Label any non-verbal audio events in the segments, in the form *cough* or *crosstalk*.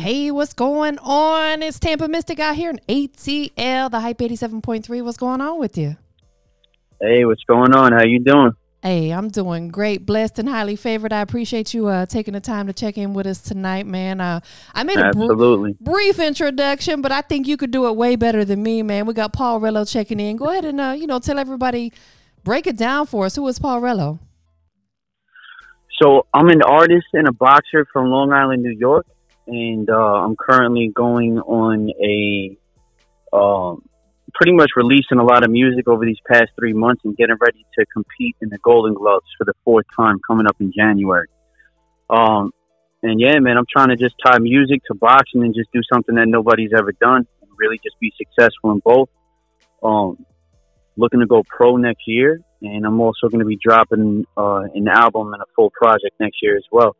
Hey, what's going on? It's Tampa Mystic out here in ATL, the Hype 87.3. What's going on with you? Hey, what's going on? How you doing? Hey, I'm doing great, blessed and highly favored. I appreciate you uh, taking the time to check in with us tonight, man. Uh, I made a Absolutely. br- brief introduction, but I think you could do it way better than me, man. We got Paul Rello checking in. Go ahead and uh, you know tell everybody, break it down for us. Who is Paul Rello? So I'm an artist and a boxer from Long Island, New York, and uh, I'm currently going on a um, pretty much releasing a lot of music over these past three months and getting ready to compete in the Golden Gloves for the fourth time coming up in January. Um, and yeah, man, I'm trying to just tie music to boxing and just do something that nobody's ever done and really just be successful in both. Um, looking to go pro next year, and I'm also going to be dropping uh, an album and a full project next year as well.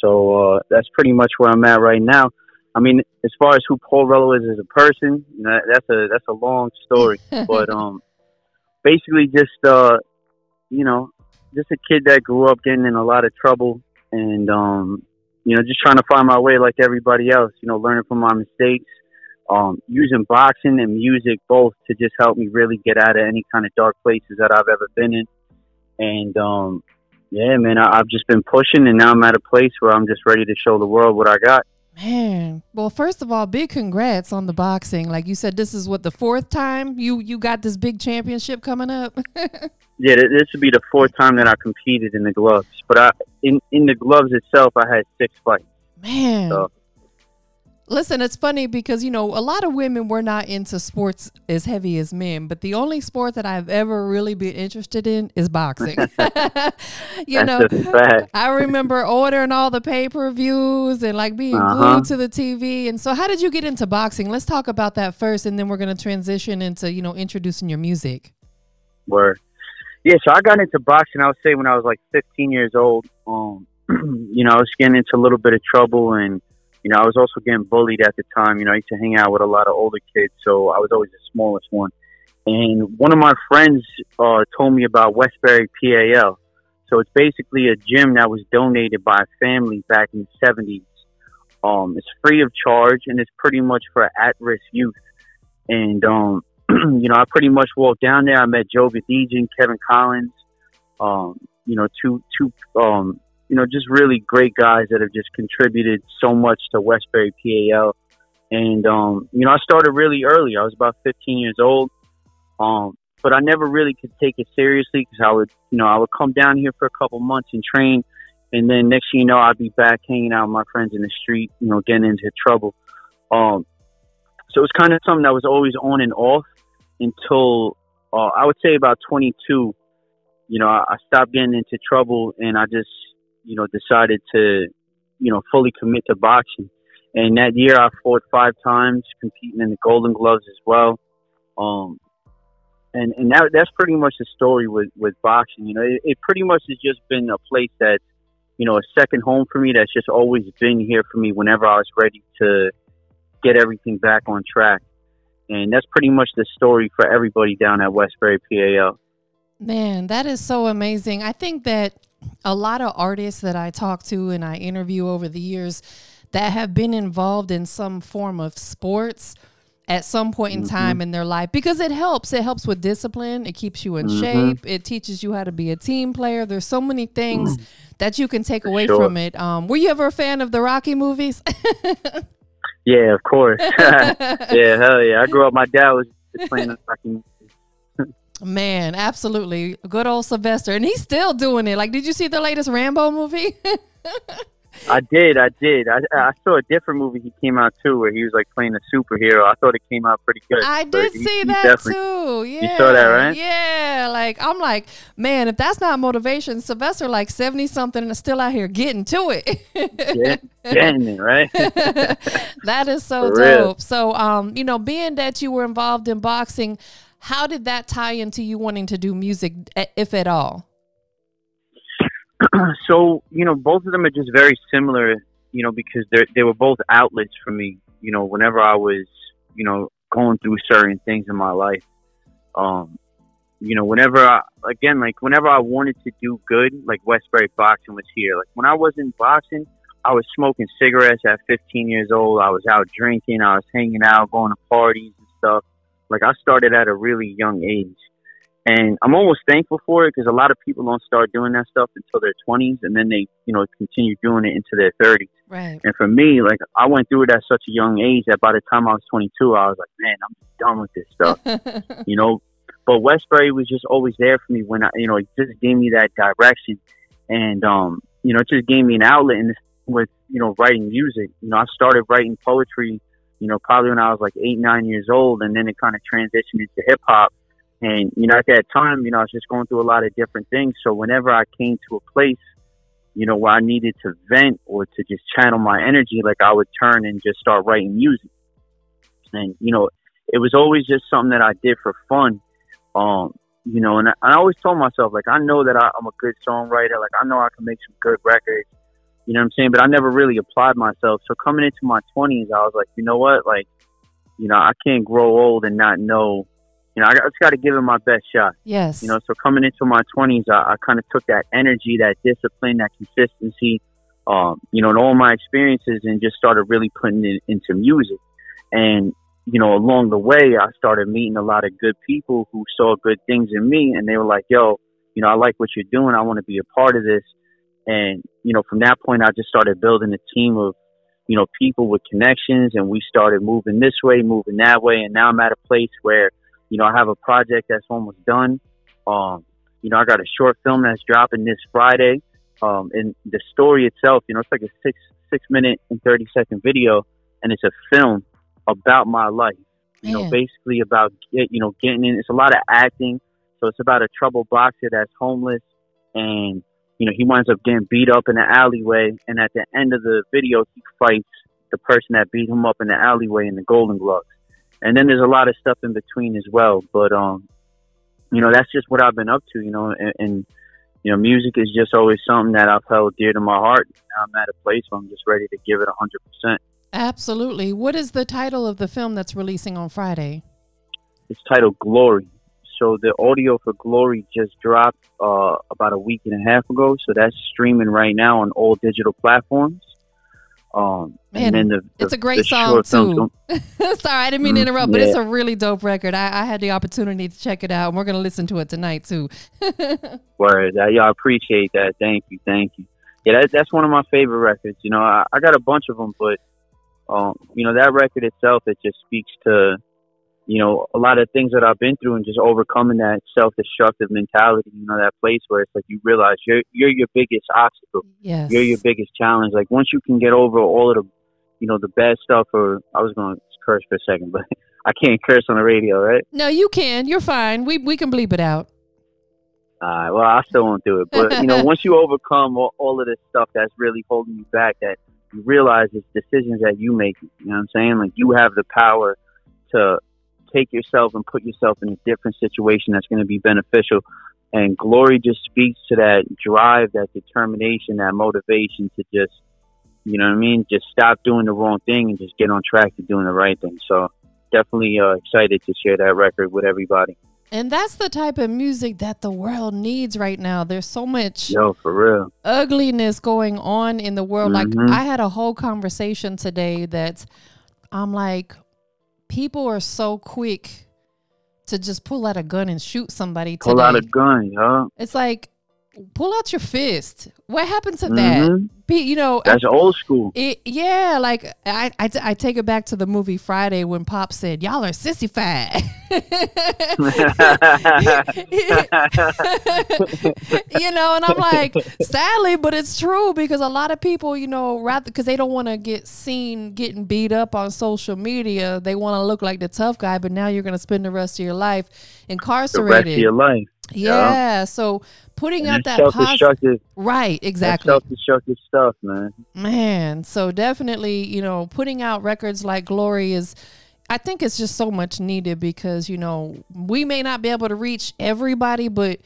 So uh, that's pretty much where I'm at right now. I mean, as far as who Paul Rello is as a person, you know, that's a that's a long story. *laughs* but um, basically, just uh, you know, just a kid that grew up getting in a lot of trouble, and um, you know, just trying to find my way like everybody else. You know, learning from my mistakes, um, using boxing and music both to just help me really get out of any kind of dark places that I've ever been in. And um, yeah, man, I, I've just been pushing, and now I'm at a place where I'm just ready to show the world what I got. Man, well, first of all, big congrats on the boxing. Like you said, this is what the fourth time you you got this big championship coming up. *laughs* Yeah, this would be the fourth time that I competed in the gloves. But I, in in the gloves itself, I had six fights. Man. So- Listen, it's funny because you know a lot of women were not into sports as heavy as men, but the only sport that I've ever really been interested in is boxing. *laughs* *laughs* you know, That's fact. I remember ordering all the pay per views and like being Uh-huh. glued to the TV. And so, how did you get into boxing? Let's talk about that first, and then we're going to transition into you know introducing your music. Word. Yeah, so I got into boxing. I would say when I was like 15 years old. Um, *clears throat* you know, I was getting into a little bit of trouble, and you know, I was also getting bullied at the time. You know, I used to hang out with a lot of older kids, so I was always the smallest one. And one of my friends uh, told me about Westbury PAL. So it's basically a gym that was donated by a family back in the 70s. Um, it's free of charge, and it's pretty much for at-risk youth. And um, *clears throat* you know, I pretty much walked down there. I met Joe Gadigian, Kevin Collins, um, you know, two, two, um, you know, just really great guys that have just contributed so much to Westbury PAL. And, um, you know, I started really early. I was about 15 years old. Um, but I never really could take it seriously because I would, you know, I would come down here for a couple months and train. And then next thing you know, I'd be back hanging out with my friends in the street, you know, getting into trouble. Um, so it was kind of something that was always on and off until uh, I would say about 22. You know, I, I stopped getting into trouble and I just, you know, decided to, you know, fully commit to boxing. And that year I fought five times, competing in the Golden Gloves as well. Um, and and that, that's pretty much the story with, with boxing. You know, it, it pretty much has just been a place that, you know, a second home for me that's just always been here for me whenever I was ready to get everything back on track. And that's pretty much the story for everybody down at Westbury PAL. Man, that is so amazing. I think that a lot of artists that I talk to and I interview over the years that have been involved in some form of sports at some point in mm-hmm. time in their life because it helps. It helps with discipline. It keeps you in mm-hmm. shape. It teaches you how to be a team player. There's so many things mm. that you can take away sure. from it. Um, were you ever a fan of the Rocky movies? *laughs* Yeah, of course. *laughs* *laughs* yeah, hell yeah. I grew up, my dad was playing the fucking. Man, absolutely. Good old Sylvester. And he's still doing it. Like, did you see the latest Rambo movie? *laughs* I did, I did. I, I saw a different movie he came out too where he was like playing a superhero. I thought it came out pretty good. I did he- see he that too. Yeah. You saw that, right? Yeah. Like I'm like, man, if that's not motivation, Sylvester like 70 something and is still out here getting to it. Yeah, getting it, right? *laughs* that is so For real. dope. So um, you know, being that you were involved in boxing, how did that tie into you wanting to do music eh, if at all? *clears throat* so you know both of them are just very similar you know because they they were both outlets for me you know whenever i was you know going through certain things in my life um you know whenever i again like whenever i wanted to do good like westbury boxing was here like when i wasn't boxing I was smoking cigarettes at 15 years old. I was out drinking. I was hanging out, going to parties and stuff. Like I started at a really young age, and I'm almost thankful for it because a lot of people don't start doing that stuff until their 20s, and then they, you know, continue doing it into their 30s. Right. And for me, like I went through it at such a young age that by the time I was 22, I was like, man, I'm done with this stuff, *laughs* you know. But Westbury was just always there for me when I, you know, it just gave me that direction, and um, you know, it just gave me an outlet in this, with you know writing music. You know, I started writing poetry, you know, probably when I was like eight, nine years old, and then it kind of transitioned into hip hop. And you know, at that time, you know, I was just going through a lot of different things. So whenever I came to a place, you know, where I needed to vent or to just channel my energy, like I would turn and just start writing music. And you know, it was always just something that I did for fun. Um, you know, and I, I always told myself, like, I know that I, I'm a good songwriter. Like, I know I can make some good records. You know what I'm saying? But I never really applied myself. So coming into my 20s, I was like, you know what? Like, you know, I can't grow old and not know. You know, I, just got to give it my best shot. Yes. You know, so coming into my 20s, I, I kind of took that energy, that discipline, that consistency, um, you know, and all my experiences and just started really putting it into music. And, you know, along the way, I started meeting a lot of good people who saw good things in me and they were like, yo, you know, I like what you're doing. I want to be a part of this. And, you know, from that point, I just started building a team of, you know, people with connections and we started moving this way, moving that way. And now I'm at a place where, you know, I have a project that's almost done. Um, you know, I got a short film that's dropping this Friday. Um, and the story itself, you know, it's like a six, six minute and 30 second video and it's a film about my life. You know, basically about get, you know getting in. It's a lot of acting, so it's about a troubled boxer that's homeless, and you know he winds up getting beat up in the alleyway. And at the end of the video, he fights the person that beat him up in the alleyway in the Golden Gloves. And then there's a lot of stuff in between as well. But um, you know, that's just what I've been up to. You know, and, and you know, music is just always something that I've held dear to my heart. Now I'm at a place where I'm just ready to give it a hundred percent. Absolutely. What is the title of the film that's releasing on Friday? It's titled Glory. So the audio for Glory just dropped uh, about a week and a half ago. So that's streaming right now on all digital platforms. Um, Man, and then the, the It's a great song too. *laughs* Sorry, I didn't mean to Mm, interrupt, but it's a really dope record. I, I had the opportunity to check it out, and we're going to listen to it tonight too. *laughs* Word. Uh, yeah, I appreciate that. Thank you. Thank you. Yeah, that, that's one of my favorite records. You know, I, I got a bunch of them, but um, you know, that record itself, it just speaks to, you know, a lot of things that I've been through and just overcoming that self-destructive mentality. You know, that place where it's like you realize you're you're your biggest obstacle. yes. You're your biggest challenge. Like once you can get over all of the, you know, the bad stuff. Or I was going to curse for a second, but *laughs* I can't curse on the radio, right? no, you can. You're fine. We we can bleep it out. All right. Well, I still won't do it. But you know, *laughs* once you overcome all, all of this stuff that's really holding you back, that you realize it's decisions that you make. You know what I'm saying? Like you have the power to take yourself and put yourself in a different situation that's going to be beneficial. And glory just speaks to that drive, that determination, that motivation to just, you know what I mean? Just stop doing the wrong thing and just get on track to doing the right thing. So definitely uh, excited to share that record with everybody. And that's the type of music that the world needs right now. There's so much Yo, for real. ugliness going on in the world. Mhm. Like I had a whole conversation today that I'm like, people are so quick to just pull out a gun and shoot somebody today. Pull out a gun, yo. it's like pull out your fist. What happened to that? Mhm. Be, you know, That's old school. it, yeah, like I, I, I take it back to the movie Friday when Pop said, "Y'all are sissified." *laughs* you know, and I'm like, sadly, but it's true because a lot of people, you know, rather because they don't want to get seen getting beat up on social media, they want to look like the tough guy. But now you're going to spend the rest of your life the rest of incarcerated. your life. Yeah. So putting out that positive, right? Exactly. self destructive stuff, man. Man, so definitely, you know, putting out records like Glory is I think it's just so much needed because, you know, we may not be able to reach everybody, but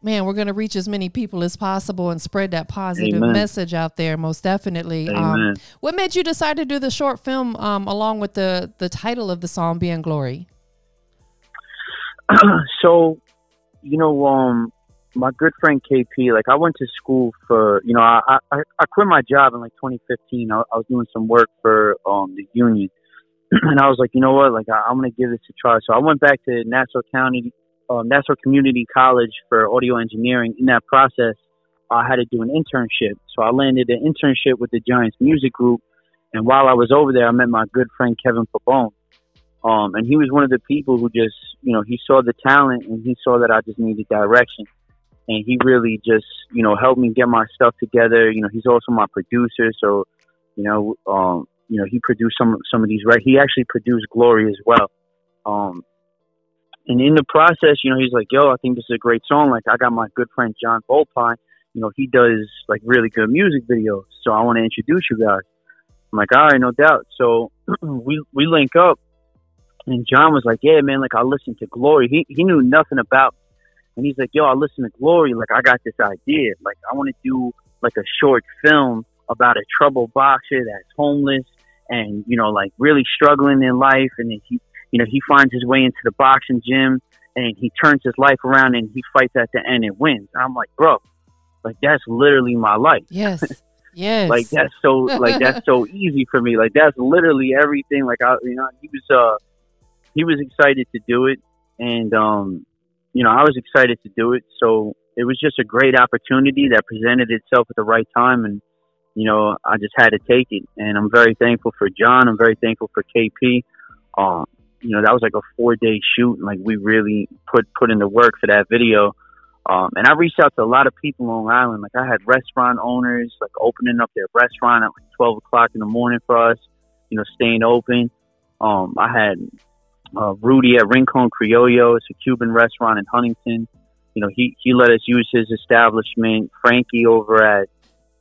man, we're going to reach as many people as possible and spread that positive Amen. message out there most definitely. Um, what made you decide to do the short film um, along with the the title of the song being Glory? *clears throat* so, you know, um, my good friend KP, like I went to school for, you know, I I, I quit my job in like 2015. I, I was doing some work for um the union, *clears throat* and I was like, you know what, like I, I'm gonna give this a try. So I went back to Nassau County, um, Nassau Community College for audio engineering. In that process, I had to do an internship. So I landed an internship with the Giants Music Group, and while I was over there, I met my good friend Kevin Pabon. Um, and he was one of the people who just, you know, he saw the talent and he saw that I just needed direction and he really just you know helped me get my stuff together. You know, he's also my producer, so you know, um, you know, he produced some some of these. Right, he actually produced Glory as well. Um, and in the process, you know, he's like, "Yo, I think this is a great song." Like, I got my good friend John Volpine. You know, he does like really good music videos, so I want to introduce you guys. I'm like, all right, no doubt. So *clears throat* we we link up, and John was like, "Yeah, man, like I listened to Glory." He he knew nothing about and he's like, "Yo, I listen to Glory. Like, I got this idea. Like, I want to do like a short film about a troubled boxer that's homeless and you know, like really struggling in life. And then he, you know, he finds his way into the boxing gym and he turns his life around and he fights at the end and wins. I'm like, bro, like that's literally my life. Yes." *laughs* Yes. like that's so like that's so *laughs* easy for me. Like that's literally everything. Like I you know, he was uh he was excited to do it and um you know, I was excited to do it. So it was just a great opportunity that presented itself at the right time. And, you know, I just had to take it. And I'm very thankful for John. I'm very thankful for KP. Um, you know, that was like a four day shoot. And like we really put, put in the work for that video. Um, and I reached out to a lot of people on Long Island. Like I had restaurant owners like opening up their restaurant at like 12 o'clock in the morning for us, you know, staying open. Um, I had uh, Rudy at Rincon Criollo. It's a Cuban restaurant in Huntington. You know, he, he let us use his establishment. Frankie over at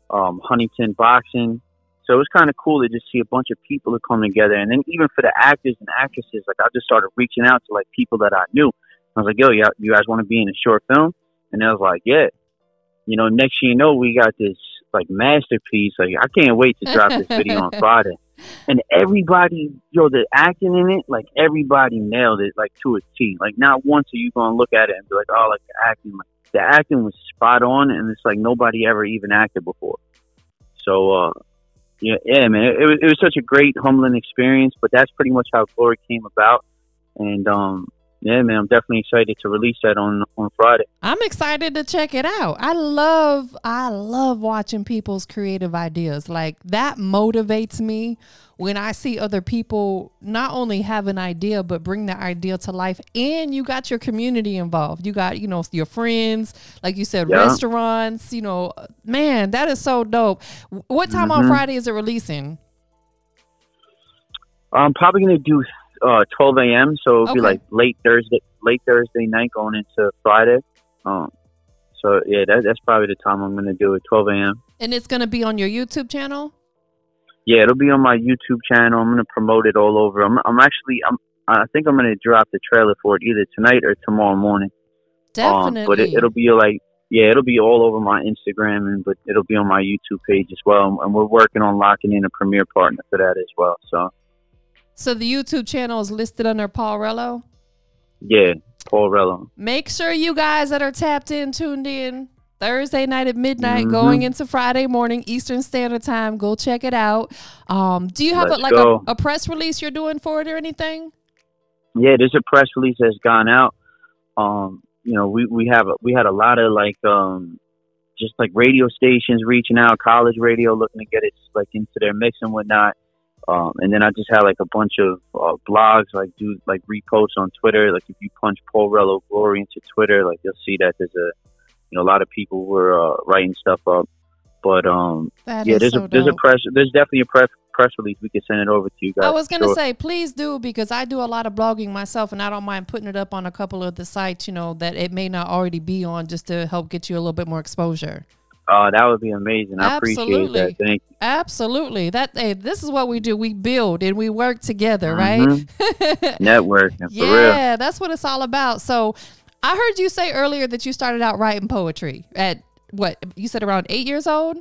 um, Huntington Boxing. So it was kind of cool to just see a bunch of people to come together. And then even for the actors and actresses, like I just started reaching out to like people that I knew. I was like, yo, you guys want to be in a short film? And they was like, yeah. You know, next thing you know, we got this like masterpiece. Like I can't wait to drop this video on *laughs* Friday and everybody, yo, the acting in it, like everybody nailed it, like to a T. Like not once are you gonna look at it and be like, oh, like the acting, like, the acting was spot on, and it's like nobody ever even acted before. So, uh, yeah, yeah, man, it, it was it was such a great humbling experience. But that's pretty much how Glory came about, and um, yeah, man, I'm definitely excited to release that on on Friday. I'm excited to check it out. I love I love watching people's creative ideas. Like that motivates me when I see other people not only have an idea but bring the idea to life and you got your community involved. You got, you know, your friends, like you said, yeah. restaurants, you know, man, that is so dope. What time mm-hmm. on Friday is it releasing? I'm probably going to do uh, 12 a.m. So it'll okay. be like late Thursday, late Thursday night going into Friday. Um, so yeah, that, that's probably the time I'm gonna do it, 12 a.m. And it's gonna be on your YouTube channel. Yeah, it'll be on my YouTube channel. I'm gonna promote it all over. I'm, I'm actually, I'm, I think I'm gonna drop the trailer for it either tonight or tomorrow morning. Definitely. Um, but it, it'll be like, yeah, it'll be all over my Instagram and but it'll be on my YouTube page as well. And we're working on locking in a premiere partner for that as well. So so the YouTube channel is listed under Paul Rello? Yeah, Paul Rello. Make sure you guys that are tapped in, tuned in Thursday night at midnight, mm-hmm. going into Friday morning Eastern Standard Time. Go check it out. Um, do you have a, like a, a, press release you're doing for it or anything? Yeah, there's a press release that's gone out. Um, you know, we we have a, we had a lot of like um, just like radio stations reaching out, college radio looking to get it like into their mix and whatnot. Um, and then I just had like a bunch of uh, blogs, like do like reposts on Twitter. Like if you punch Paul Rello Glory into Twitter, like you'll see that there's a, you know, a lot of people were uh, writing stuff up. But um, that yeah, there's so a there's a press there's definitely a press press release. We can send it over to you guys. I was gonna sure. say, please do because I do a lot of blogging myself, and I don't mind putting it up on a couple of the sites, you know, that it may not already be on, just to help get you a little bit more exposure. Oh, that would be amazing. I Absolutely. appreciate that. Thank you. Absolutely. That hey, this is what we do. We build and we work together, mm-hmm. right? *laughs* Networking. yeah, that's what it's all about. So I heard you say earlier that you started out writing poetry at what you said around eight years old.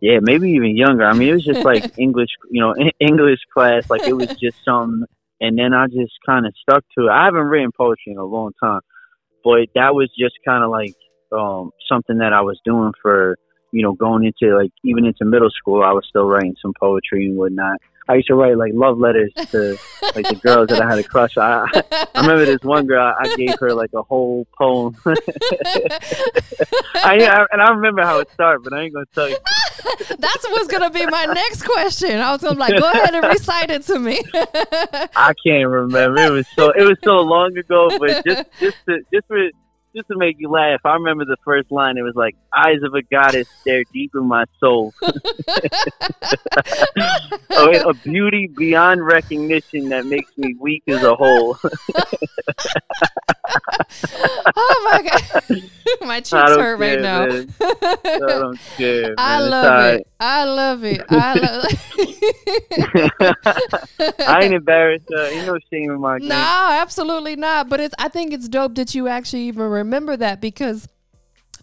Yeah, maybe even younger. I mean, it was just like *laughs* English, you know, *laughs* English class. Like it was just something, and then I just kind of stuck to it. I haven't written poetry in a long time, but that was just kind of like um, something that I was doing for you know going into like even into middle school. I was still writing some poetry and whatnot. I used to write like love letters to like the girls that I had a crush. I, I remember this one girl. I gave her like a whole poem. *laughs* I, I, and I remember how it started, but I ain't gonna tell you. *laughs* That's what's gonna be my next question. I was gonna be like, go ahead and recite it to me. *laughs* I can't remember. It was so it was so long ago, but just just to just for just to make you laugh, I remember the first line. It was like, "Eyes of a goddess stare deep in my soul." *laughs* *laughs* oh, a beauty beyond recognition that makes me weak as a whole. *laughs* *laughs* oh my god, *laughs* my cheeks hurt right now. *laughs* I care. I love it. I love it. I love. I ain't embarrassed. Uh, ain't no shame in my game. No, absolutely not. But it's. I think it's dope that you actually even remember that because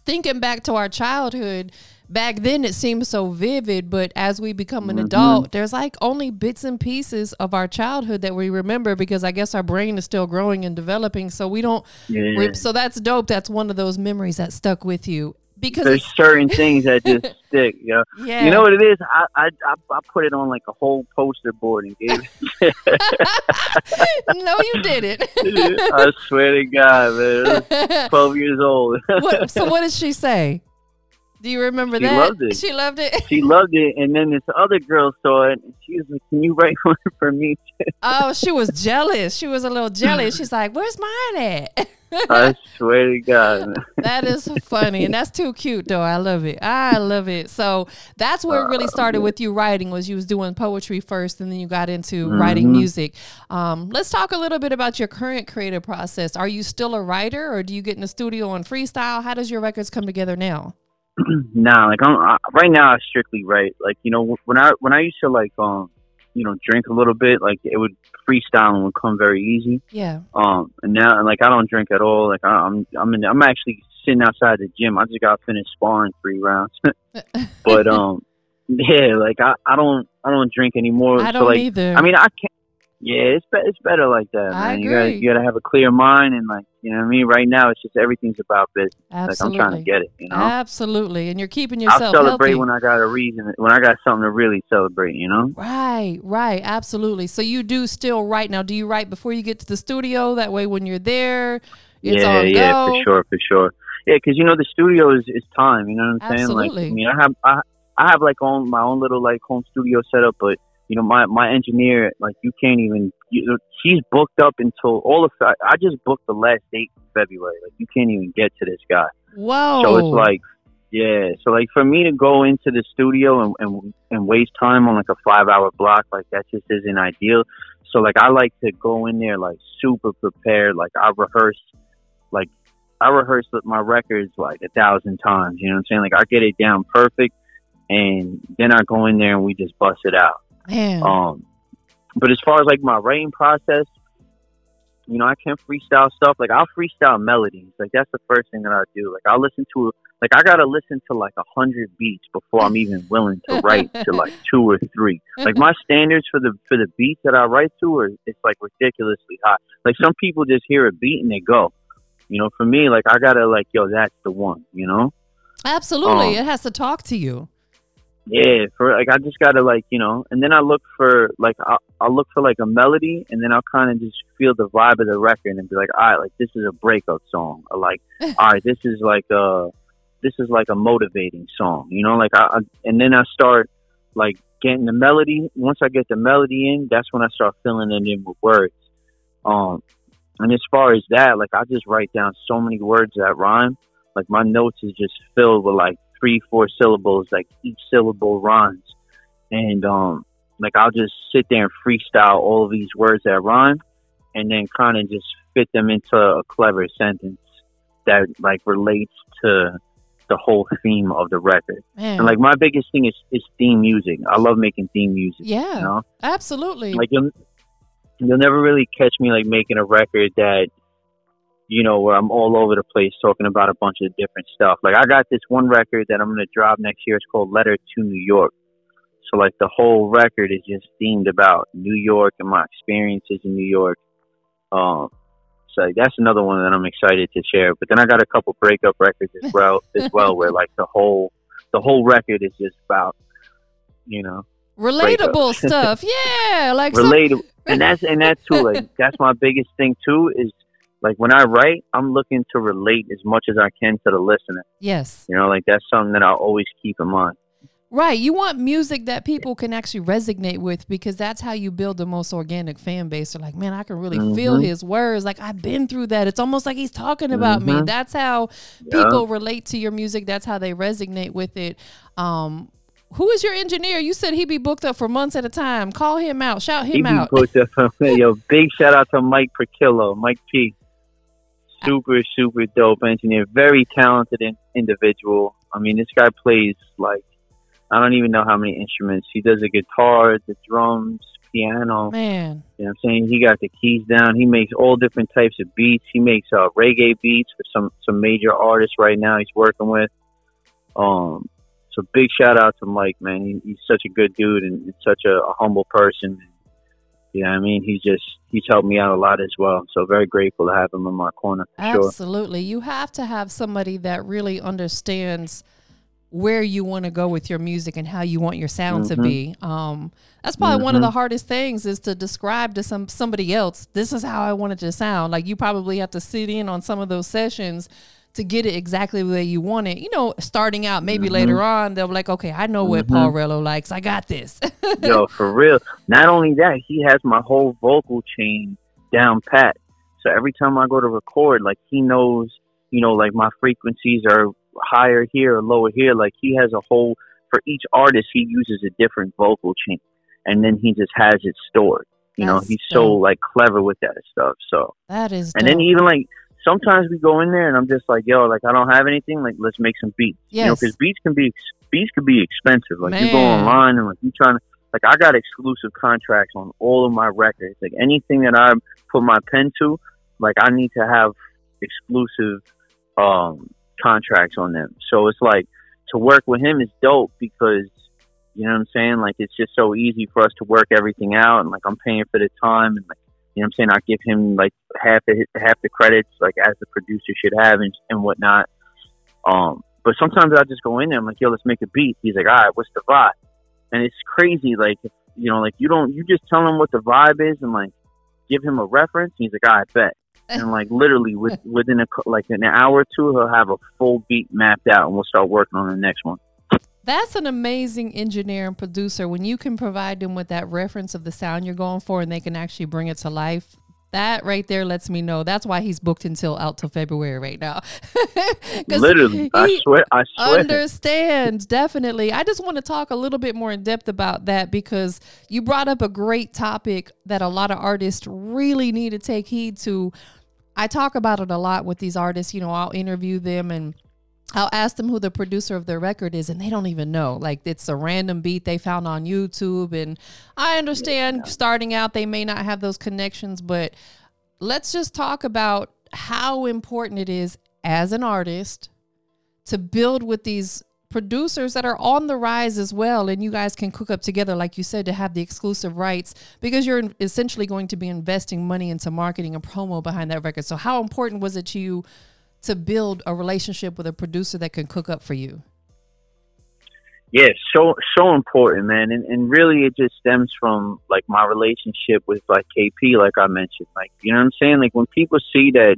thinking back to our childhood back then it seems so vivid but as we become an Mhm. adult there's like only bits and pieces of our childhood that we remember because i guess our brain is still growing and developing so we don't Yeah. so that's dope that's one of those memories that stuck with you because There's certain things that *laughs* just stick. You know? yeah You know what it is? I, I I I put it on like a whole poster board and gave it. *laughs* no you didn't *laughs* I swear to God, man. Twelve years old. what, so what did she say do you remember She that loved it. she loved it she loved it, and then this other girl saw it, and she was like, "Can you write *laughs* one for me?" Oh, she was *laughs* jealous. She was a little jealous. She's like, "Where's mine at?" I *laughs* swear to God. that is funny, and that's too cute, though. I love it. I love it. So that's where it really started with you writing. Was you was doing poetry first, and then you got into writing Mhm. music. Um, let's talk a little bit about your current creative process. Are you still a writer, or do you get in the studio and freestyle? How does your records come together now? *clears throat* nah, like I'm I, right now. I strictly write. Like you know, when I when I used to like um, you know, drink a little bit, like it would freestyle and would come very easy. Yeah. Um, and now like I don't drink at all. Like I, I'm I'm in, I'm actually sitting outside the gym. I just got finished sparring three rounds. *laughs* *laughs* but um, yeah, like I, I don't I don't drink anymore. I don't like either. I mean I can't. Yeah, it's be, it's better like that, I man. You gotta you gotta have a clear mind and like you know what I mean. Right now, it's just everything's about business. Absolutely. Like I'm trying to get it. You know, Absolutely, and you're keeping yourself. I'll celebrate healthy. when I got a reason. When I got something to really celebrate. You know. Right, right, absolutely. So you do still write now. Do you write before you get to the studio? That way, when you're there, it's yeah, yeah, for sure, for sure. Yeah, because you know the studio is, is time. You know what I'm saying? Absolutely. Like, I mean, I have I, I have like on my own little like home studio setup, but you know my my engineer like you can't even. You know, he's booked up until all of. I I just booked the last date in February. Like you can't even get to this guy. Whoa! So it's like, yeah. So like for me to go into the studio and and, and waste time on like a five hour block, like that just isn't ideal. So like I like to go in there like super prepared. Like I rehearse, like I rehearse with my records like a thousand times. You know what I'm saying? Like I get it down perfect, and then I go in there and we just bust it out. Man. Um, but as far as like my writing process, you know, I can freestyle stuff. Like I'll freestyle melodies. Like that's the first thing that I do. Like I'll listen to like I gotta listen to like a hundred beats before I'm even willing to write to *laughs* like two or three. Like my standards for the for the beats that I write to are it's like ridiculously high. Like some people just hear a beat and they go. You know, for me, like I gotta like, yo, that's the one. You know. Absolutely, um, it has to talk to you. Yeah, for like I just gotta like you know, and then I look for like I'll, I'll look for like a melody, and then I'll kind of just feel the vibe of the record and be like, all right, like this is a breakup song, or like, *laughs* all right, this is like a this is like a motivating song, you know, like I, I and then I start like getting the melody. Once I get the melody in, that's when I start filling it in with words. Um, and as far as that, like I just write down so many words that rhyme. Like my notes is just filled with like three, four syllables, like each syllable rhymes. And um like I'll just sit there and freestyle all of these words that rhyme and then kind of just fit them into a clever sentence that like relates to the whole theme of the record. Man. And like my biggest thing is is theme music. I love making theme music. yeah, You know? absolutely. Like you'll you'll never really catch me like making a record that you know where I'm all over the place talking about a bunch of different stuff. Like I got this one record that I'm gonna drop next year. It's called Letter to New York. So like the whole record is just themed about New York and my experiences in New York. Um, So that's another one that I'm excited to share. But then I got a couple breakup records as well, as well, where like the whole the whole record is just about, you know, relatable stuff. Yeah, like relatable, some... and that's and that's too. Like that's my biggest thing too. Is like when I write, I'm looking to relate as much as I can to the listener. Yes, you know, like that's something that I always keep in mind. Right. You want music that people can actually resonate with because that's how you build the most organic fan base. They're like, man, I can really mm-hmm. feel his words. Like, I've been through that. It's almost like he's talking about mm-hmm. me. That's how yeah. people relate to your music. That's how they resonate with it. Um, who is your engineer? You said he'd be booked up for months at a time. Call him out. Shout him he out. Booked up *laughs* Yo, big shout out to Mike Perkillo, Mike P. Super, super dope engineer. Very talented in- individual. I mean, this guy plays like I don't even know how many instruments. He does the guitar, the drums, piano. Man. You know what I'm saying? He got the keys down. He makes all different types of beats. He makes uh, reggae beats for some, some major artists right now he's working with. Um, so big shout out to Mike, man. He, he's such a good dude and, and such a, a humble person. Yeah, I mean, he's just he's helped me out a lot as well. So very grateful to have him in my corner. Absolutely, sure. you have to have somebody that really understands where you want to go with your music and how you want your sound mm-hmm. to be. Um, that's probably mm-hmm. one of the mm-hmm. hardest things is to describe to some somebody else. This is how I want it to sound. Like you probably have to sit in on some of those sessions to get it exactly the way you want it. You know, starting out, maybe mm-hmm. later on, they'll be like, okay, I know what mm-hmm. Paul Rello likes. I got this. *laughs* Yo, for real. Not only that, he has my whole vocal chain down pat. So every time I go to record, like he knows, you know, like my frequencies are higher here or lower here. Like he has a whole for each artist, he uses a different vocal chain, and then he just has it stored. You That's know, he's dope. so like clever with that stuff. So that is, and then even like sometimes we go in there and I'm just like, yo, like I don't have anything. Like let's make some beats. Yes. You know, because beats can be beats can be expensive. Like Man. you go online and like you trying to like I got exclusive contracts on all of my records. Like anything that I put my pen to, like I need to have exclusive um contracts on them. So it's like to work with him is dope because you know what I'm saying? Like it's just so easy for us to work everything out and like I'm paying for the time and like you know what I'm saying? I give him like half the half the credits like as the producer should have and and whatnot. Um but sometimes I just go in there, and I'm like, yo, let's make a beat. He's like, All right, what's the vibe? And it's crazy, like you know, like you don't you just tell him what the vibe is and like give him a reference. he's like, All right, bet and like literally with, *laughs* within a like an hour or two, he'll have a full beat mapped out, and we'll start working on the next one. That's an amazing engineer and producer when you can provide them with that reference of the sound you're going for, and they can actually bring it to life. That right there lets me know. That's why he's booked until out till February right now. *laughs* Literally, I swear, I swear. Understand definitely. I just want to talk a little bit more in depth about that because you brought up a great topic that a lot of artists really need to take heed to. I talk about it a lot with these artists. You know, I'll interview them and I'll ask them who the producer of their record is, and they don't even know. Like it's a random beat they found on YouTube. And I understand yeah. starting out, they may not have those connections, but let's just talk about how important it is as an artist to build with these producers that are on the rise as well and you guys can cook up together like you said to have the exclusive rights because you're essentially going to be investing money into marketing and promo behind that record so how important was it to you to build a relationship with a producer that can cook up for you? Yeah, so so important, man, and and really it just stems from like my relationship with like KP, like I mentioned, like you know what I'm saying. Like when people see that,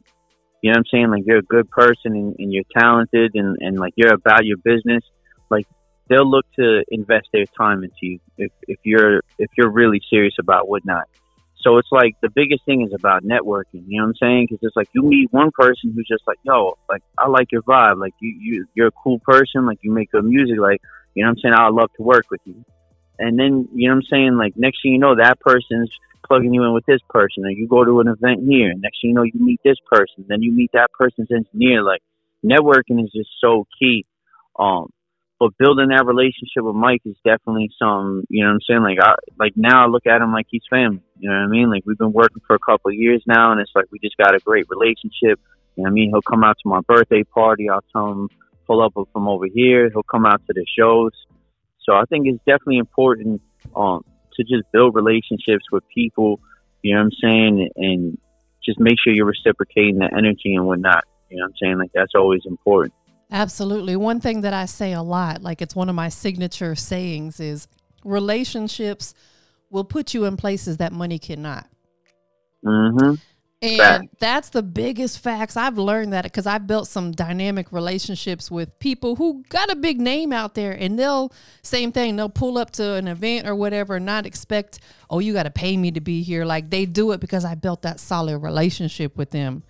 you know what I'm saying, like you're a good person and, and you're talented and and like you're about your business, like they'll look to invest their time into you if if you're if you're really serious about whatnot. So it's like the biggest thing is about networking. You know what I'm saying? Because it's like you meet one person who's just like, yo, like I like your vibe. Like you, you, you're a cool person. Like you make good music. Like you know what I'm saying? I'd love to work with you. And then you know what I'm saying? Like next thing you know, that person's plugging you in with this person, or you go to an event here. And next thing you know, you meet this person. Then you meet that person's engineer. Like networking is just so key. Um, but building that relationship with Mike is definitely some, you know what I'm saying? Like I like now I look at him like he's family. You know what I mean? Like we've been working for a couple of years now and it's like we just got a great relationship. You know what I mean? He'll come out to my birthday party, I'll tell him pull up from over here, he'll come out to the shows. So I think it's definitely important um to just build relationships with people, you know what I'm saying, and just make sure you're reciprocating the energy and whatnot. You know what I'm saying? Like that's always important. Absolutely. One thing that I say a lot, like it's one of my signature sayings, is relationships will put you in places that money cannot. Mm-hmm. And Fact. that's the biggest facts. I've learned that because I've built some dynamic relationships with people who got a big name out there and they'll same thing, they'll pull up to an event or whatever and not expect, oh, you gotta pay me to be here. Like they do it because I built that solid relationship with them.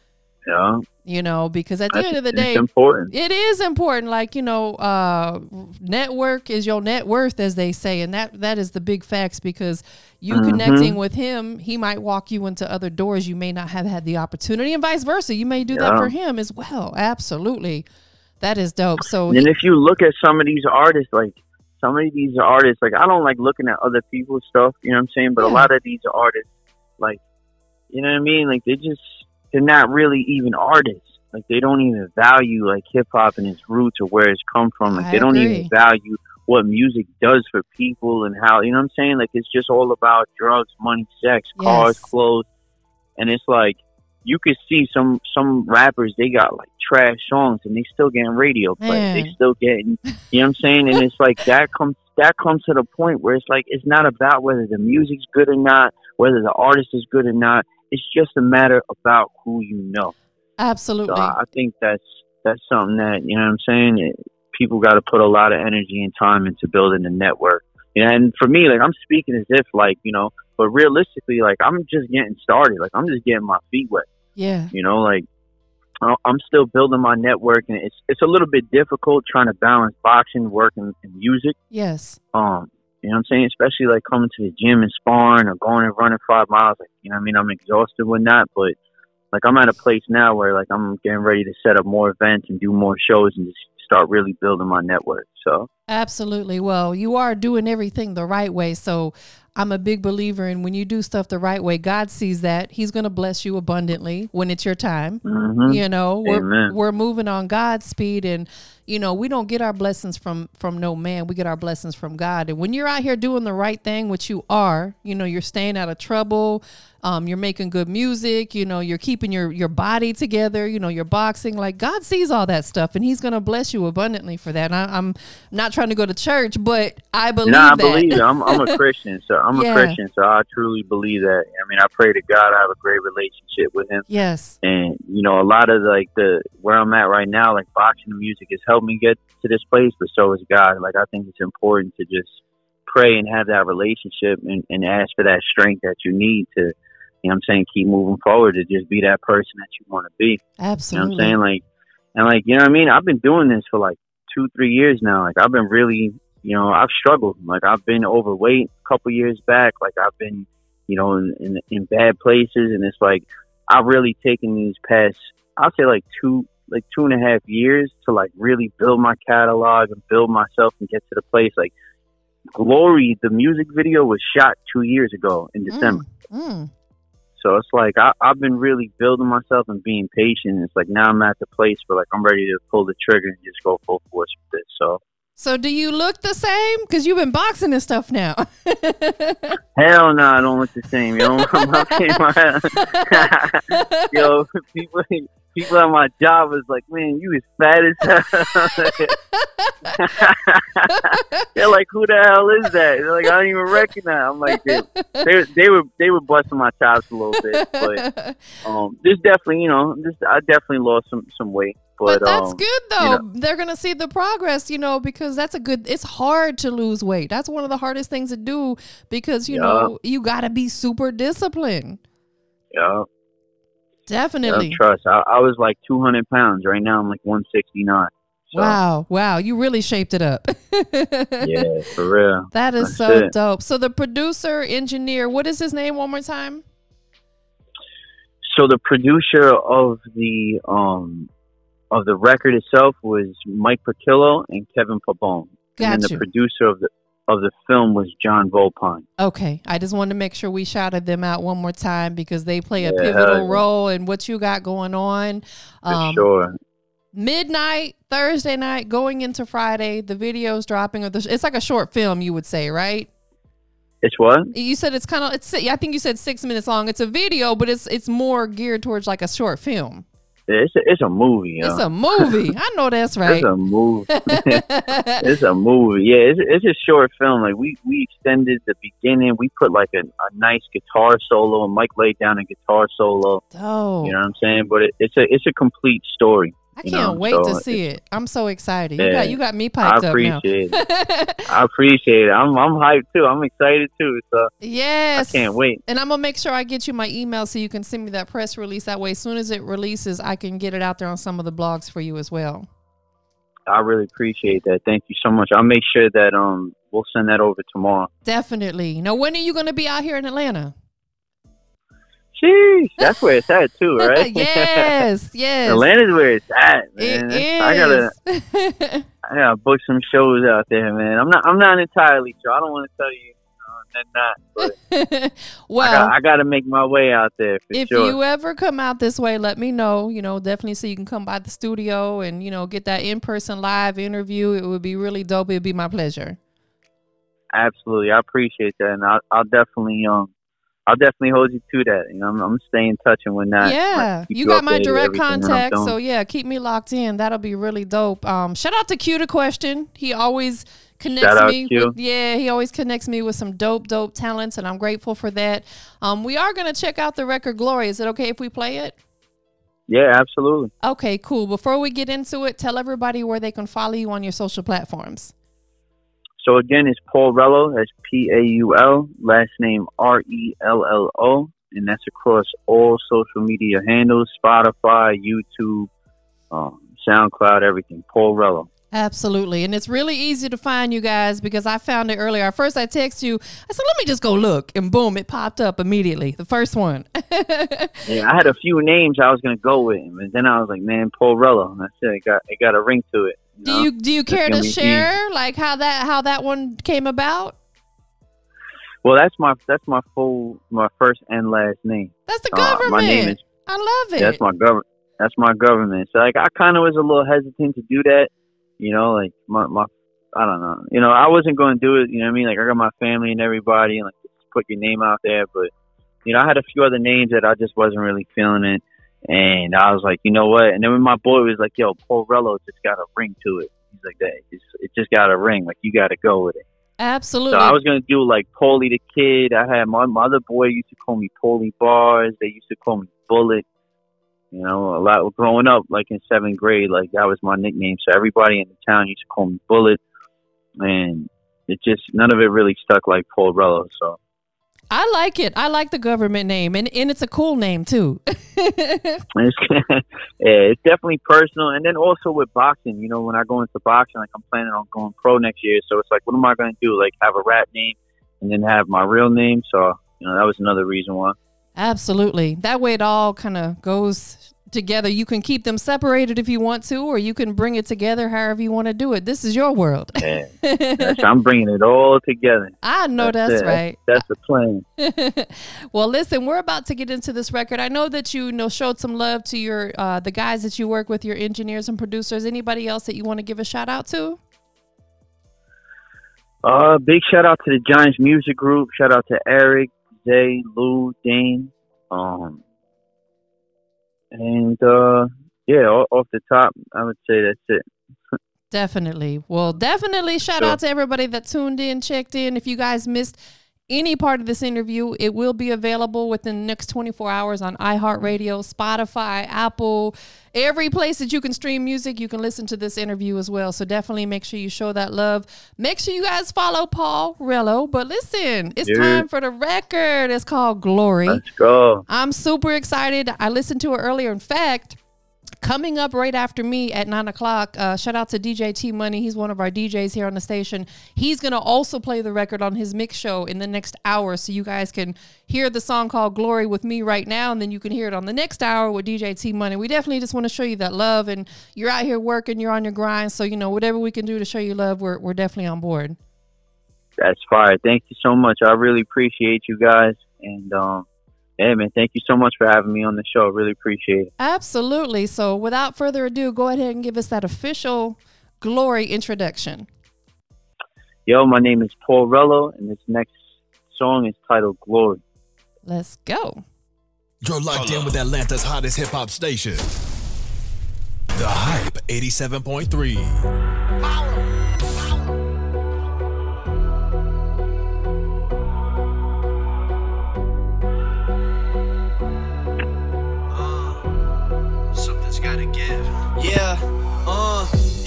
Yeah, You know, because at the that's end of the it's day, important. it is important. Like, you know, uh, network is your net worth, as they say. And that, that is the big facts because you Mhm. connecting with him, he might walk you into other doors you may not have had the opportunity, and vice versa. You may do that for him as well. Absolutely. That is dope. So, And if you look at some of these artists, like some of these artists, like I don't like looking at other people's stuff, you know what I'm saying? But a lot of these artists, like, you know what I mean? Like they just they're not really even artists. Like they don't even value like hip hop and its roots or where it's come from. Like I they don't agree. even value what music does for people and how you know what I'm saying? Like it's just all about drugs, money, sex, cars, Yes. clothes. And it's like you could see some some rappers they got like trash songs and they still getting radio play. Man. They still getting you know what I'm saying? And it's like that comes that comes to the point where it's like it's not about whether the music's good or not, whether the artist is good or not. It's just a matter about who you know. absolutely. So I think that's that's something that you know what I'm saying. It, people got to put a lot of energy and time into building a network. And for me, like I'm speaking as if like you know, but realistically, like I'm just getting started. Like I'm just getting my feet wet. yeah. You know, like I- I'm still building my network, and it's it's a little bit difficult trying to balance boxing, work, and, and music. Yes. Um, you know what I'm saying? Especially like coming to the gym and sparring or going and running five miles. Like, you know what I mean? I'm exhausted with that, but like I'm at a place now where like I'm getting ready to set up more events and do more shows and just start really building my network. So Absolutely. Well, you are doing everything the right way. So I'm a big believer in when you do stuff the right way, God sees that. He's going to bless you abundantly when it's your time. hmm You know, we're, Amen. we're moving on God's speed and you know, we don't get our blessings from from no man. We get our blessings from God. And when you're out here doing the right thing, which you are, you know, you're staying out of trouble, um, you're making good music, you know, you're keeping your your body together, you know, you're boxing. Like God sees all that stuff and he's gonna bless you abundantly for that. And I, I'm not trying to go to church, but I believe no, I that. believe. I'm I'm a *laughs* Christian, so I'm Yeah. a Christian, so I truly believe that. I mean, I pray to God I have a great relationship with Him. yes. and you know a lot of like the where i'm at right now like boxing and music has helped me get to this place but so is god. Like i think it's important to just pray and have that relationship and, and ask for that strength that you need to you know i'm saying keep moving forward to just be that person that you want to be. You know what Absolutely. i'm saying? Like and like you know what i mean? I've been doing this for like two three years now. Like i've been really you know i've struggled. Like i've been overweight a couple years back. Like i've been you know in, in in bad places. And it's like I've really taken these past, I'll say like two, like two and a half years to like really build my catalog and build myself and get to the place. Like Glory, the music video was shot two years ago in December. Mm, mm. So it's like I, I've been really building myself and being patient. It's like now I'm at the place where like I'm ready to pull the trigger and just go full force with this. So So do you look the same? Because you've been boxing and stuff now. *laughs* hell no, I don't look the same. Yo, *laughs* my, *laughs* yo, people, people at my job was like, man, you as fat as hell. *laughs* They're like, who the hell is that? They're like, I don't even recognize. I'm like, they, they, they were they were busting my chops a little bit, but um, this definitely, you know, this I definitely lost some some weight. But, But that's um, good though. They're gonna see the progress, you know, because that's a good. It's hard to lose weight. That's one of the hardest things to do because you Yeah. know you got to be super disciplined. yeah, Definitely. trust. I, I was like 200 pounds. Right now, I'm like 169. So, Wow, wow, you really shaped it up. Yeah, *laughs* for real. That is That's so it. dope. So the producer, engineer, what is his name one more time? So the producer of the um of the record itself was Mike Perkillo and Kevin Pabon. And then the producer of the of the film was John Volpine. Okay, I just wanted to make sure we shouted them out one more time because they play a Yeah, pivotal role in what you got going on. Um, sure. midnight Thursday night, going into Friday. The video's dropping. Or the, it's like a short film, you would say, right? It's what? You said it's kind of it's. I think you said six minutes long. It's a video, but it's it's more geared towards like a short film. It's a, it's a movie. It's a movie. I know that's *laughs* right. It's a movie. *laughs* *laughs* it's a movie. Yeah, it's, it's a short film. Like we we extended the beginning. We put like a, a nice guitar solo, and Mike laid down a guitar solo. Oh, You know what I'm saying? But it, it's a it's a complete story. I can't know, wait so to see it. I'm so excited. You got you got me I piped up now. appreciate it. *laughs* I appreciate it. I'm I'm hyped too. I'm excited too. So yes, I can't wait. And I'm gonna make sure I get you my email so you can send me that press release. That way, as soon as it releases, I can get it out there on some of the blogs for you as well. I really appreciate that. Thank you so much. I'll make sure that um we'll send that over tomorrow. Definitely. Now, when are you gonna be out here in Atlanta? Sheesh, that's where it's at too, *laughs* right? yes, *laughs* yes. Atlanta's where it's at, It man. is. I gotta *laughs* I gotta book some shows out there, man. I'm not I'm not entirely sure. I don't want to tell you uh, that not, but I well, I got to make my way out there for if sure. you ever come out this way, let me know. You know, definitely so you can come by the studio and you know get that in person live interview. It would be really dope. It'd be my pleasure. Absolutely, I appreciate that, and I'll, I'll definitely um I'll definitely hold you to that. You know, I'm, I'm staying in touch and whatnot. yeah, keep you got my direct everything that I'm contact, so yeah, keep me locked in. That'll be really dope. Um, shout out to Q to Question. He always connects me. With, yeah, he always connects me with some dope, dope talents, and I'm grateful for that. Um, we are gonna check out the record Glory. Is it okay if we play it? yeah, absolutely. Okay, cool. Before we get into it, tell everybody where they can follow you on your social platforms. So again, it's Paul Rello. That's P A U L. Last name R E L L O, and that's across all social media handles: Spotify, YouTube, um, SoundCloud, everything. Paul Rello. Absolutely. And it's really easy to find you guys because I found it earlier. First I text you, I said, let me just go look. And boom, it popped up immediately. The first one. *laughs* Yeah, I had a few names I was gonna go with, and then I was like, man, Paul Rello. And I said it got it got a ring to it. Do know? you do you care to share like how that how that one came about? Well, that's my that's my full my first and last name. That's the Uh, government. my name is I love it. that's my government. That's my government. So like I kind of was a little hesitant to do that. You know, like my my I don't know. You know, I wasn't going to do it. You know what I mean? Like I got my family and everybody, and like just put your name out there. But you know, I had a few other names that I just wasn't really feeling it. And I was like, you know what? And then when my boy was like, "Yo, Paul Rello just got a ring to it," he's like, "That it's, it just got a ring. Like you got to go with it." Absolutely. So I was gonna do like Paulie the Kid. I had my, my other boy used to call me Paulie Bars. They used to call me Bullet. You know, a lot growing up, like in seventh grade, like that was my nickname. So everybody in the town used to call me Bullet, and it just none of it really stuck like Paul Rello. So I like it. I like the government name and, and it's a cool name too. *laughs* it's, *laughs* yeah, it's definitely personal. And then also with boxing, you know, when I go into boxing, like I'm planning on going pro next year. So it's like, what am I gonna do? Like have a rap name and then have my real name. So you know, that was another reason why. Absolutely. That way it all kind of goes together. You can keep them separated if you want to, or you can bring it together however you want to do it. This is your world. Yeah. *laughs* I'm bringing it all together. I know that's, it. right. That's the plan. *laughs* well, listen, we're about to get into this record. I know that you, you know showed some love to your uh, the guys that you work with, your engineers and producers. Anybody else that you want to give a shout out to? Uh, big shout out to the Giants Music Group. Shout out to Eric, Zay, Lou, Dane. Um, and uh, yeah, off the top, I would say that's it. Definitely. Well, definitely shout Sure. out to everybody that tuned in, checked in. If you guys missed any part of this interview, it will be available within the next 24 hours on iHeartRadio, Spotify, Apple, every place that you can stream music. You can listen to this interview as well. So definitely make sure you show that love. Make sure you guys follow Paul Rello. But listen, it's Yeah. time for the record. It's called Glory. Let's go. I'm super excited. I listened to it earlier. In fact, coming up right after me at nine o'clock, uh, shout out to DJ T Money. He's one of our DJs here on the station. He's going to also play the record on his mix show in the next hour. So you guys can hear the song called Glory with me right now. And then you can hear it on the next hour with DJ T Money. We definitely just want to show you that love. And you're out here working, you're on your grind. So, you know, whatever we can do to show you love, we're, we're definitely on board. That's fire. Thank you so much. I really appreciate you guys. And um, yeah, man, thank you so much for having me on the show. Really appreciate it. Absolutely. So, without further ado, go ahead and give us that official Glory introduction. Yo, my name is Paul Rello, and this next song is titled Glory. Let's go. You're locked in with Atlanta's hottest hip hop station. The Hype 87.3. Something's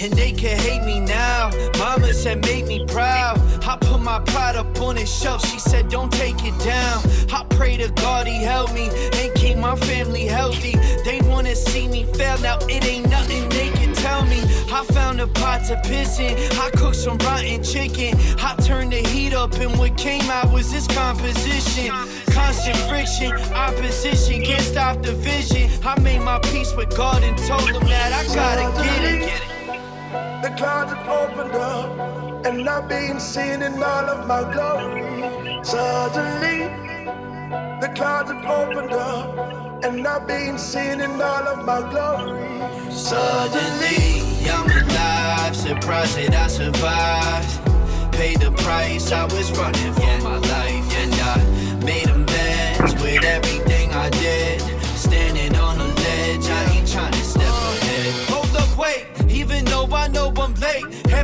and they can hate me now. Mama said, make me proud. I put my pride up on his shelf. She said, don't take it down. I pray to God he help me and keep my family healthy. They wanna see me fail. Now it ain't nothing they can tell me. I found a pot to piss in. I cooked some rotten chicken. I turned the heat up, and what came out was this composition. Constant friction, opposition, can't stop the vision. I made my peace with God and told him that I gotta Get it. get it. The clouds have opened up, and I've been seen in all of my glory. Suddenly, the clouds have opened up, and I've been seen in all of my glory. Suddenly, I'm alive, surprised that I survived. Paid the price, I was running for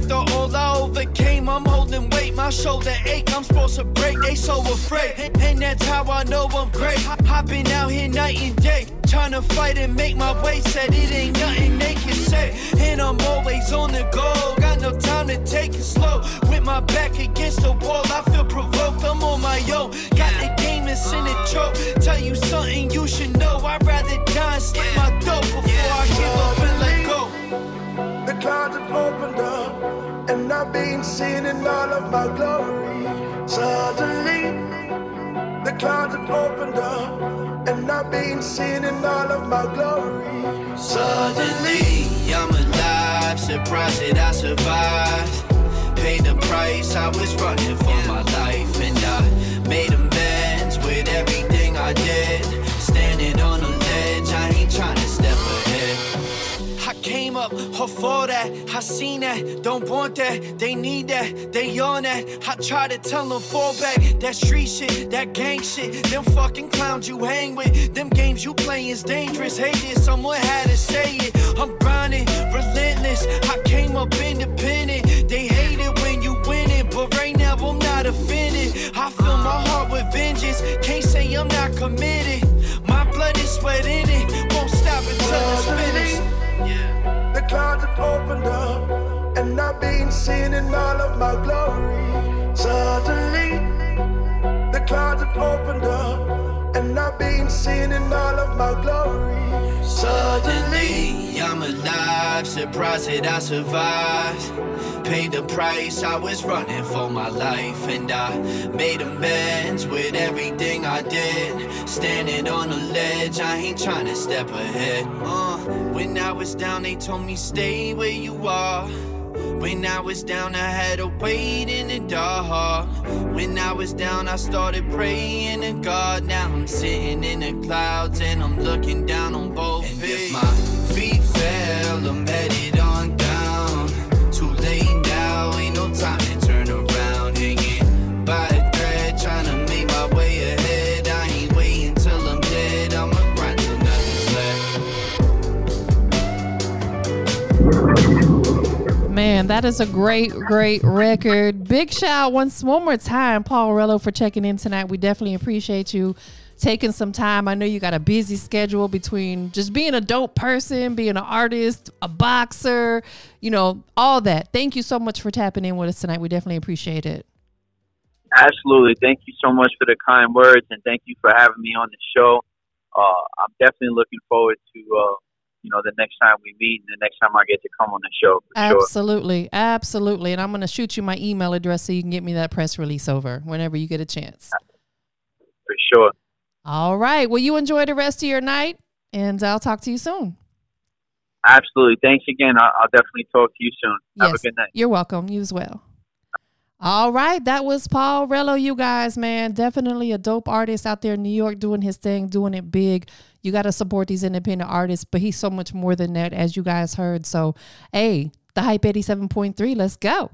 After all I overcame, I'm holding weight. My shoulder ache, I'm supposed to break. They so afraid, and, that's how I know I'm great. Been out here night and day. Trying to fight and make my way, said it ain't nothing they can say. And I'm always on the go, got no time to take it slow. With my back against the wall, I feel provoked, I'm on my own. Got the game and in a choke. Tell you something you should know, I'd rather die and slip my dope before I give up and let go. The clouds have opened up, and I've been seen in all of my glory. Suddenly, the clouds have opened up, and I've been seen in all of my glory. Suddenly, I'm alive, surprised that I survived. Paid the price, I was running for my life, and I made amends with everything I did. Standing on Up before that, I seen that, don't want that, they need that, they on that. I try to tell them fall back, that street shit, that gang shit, them fucking clowns you hang with, them games you play is dangerous. Hate it, someone had to say it. I'm grinding, relentless. I came up independent. They hate it when you win it, but right now I'm not offended. I fill my heart with vengeance, can't say I'm not committed. My blood is sweat in it, won't stop until it's finished. Clouds have opened up, and I've been seen in all of my glory. Suddenly, the clouds have opened up, and I've been seen in all of my glory. Suddenly, I'm alive, surprised that I survived. Paid the price, I was running for my life, and I made amends with everything I did. Standing on a ledge, I ain't trying to step ahead. Uh, when I was down, they told me stay where you are. When I was down, I had to wait in the dark. When I was down, I started praying to God. Now I'm sitting in the clouds and I'm looking down on both and feet. If my feet fell, that is a great, great record. Big shout out once one more time, Paul Rello, for checking in tonight. We definitely appreciate you taking some time. I know you got a busy schedule between just being a dope person, being an artist, a boxer, you know, all that. Thank you so much for tapping in with us tonight. We definitely appreciate it. Absolutely. Thank you so much for the kind words, and thank you for having me on the show. Uh, I'm definitely looking forward to uh, you know the next time we meet and the next time I get to come on the show. For sure. Absolutely. Absolutely. And I'm going to shoot you my email address so you can get me that press release over whenever you get a chance. For sure. All right. Well, you enjoy the rest of your night, and I'll talk to you soon. Absolutely. Thanks again. I'll, I'll definitely talk to you soon. Have a good night. You're welcome. You as well. All right, that was Paul Rello, you guys, man. Definitely a dope artist out there in New York doing his thing, doing it big. You got to support these independent artists, but he's so much more than that, as you guys heard. So, hey, the Hype 87.3, let's go.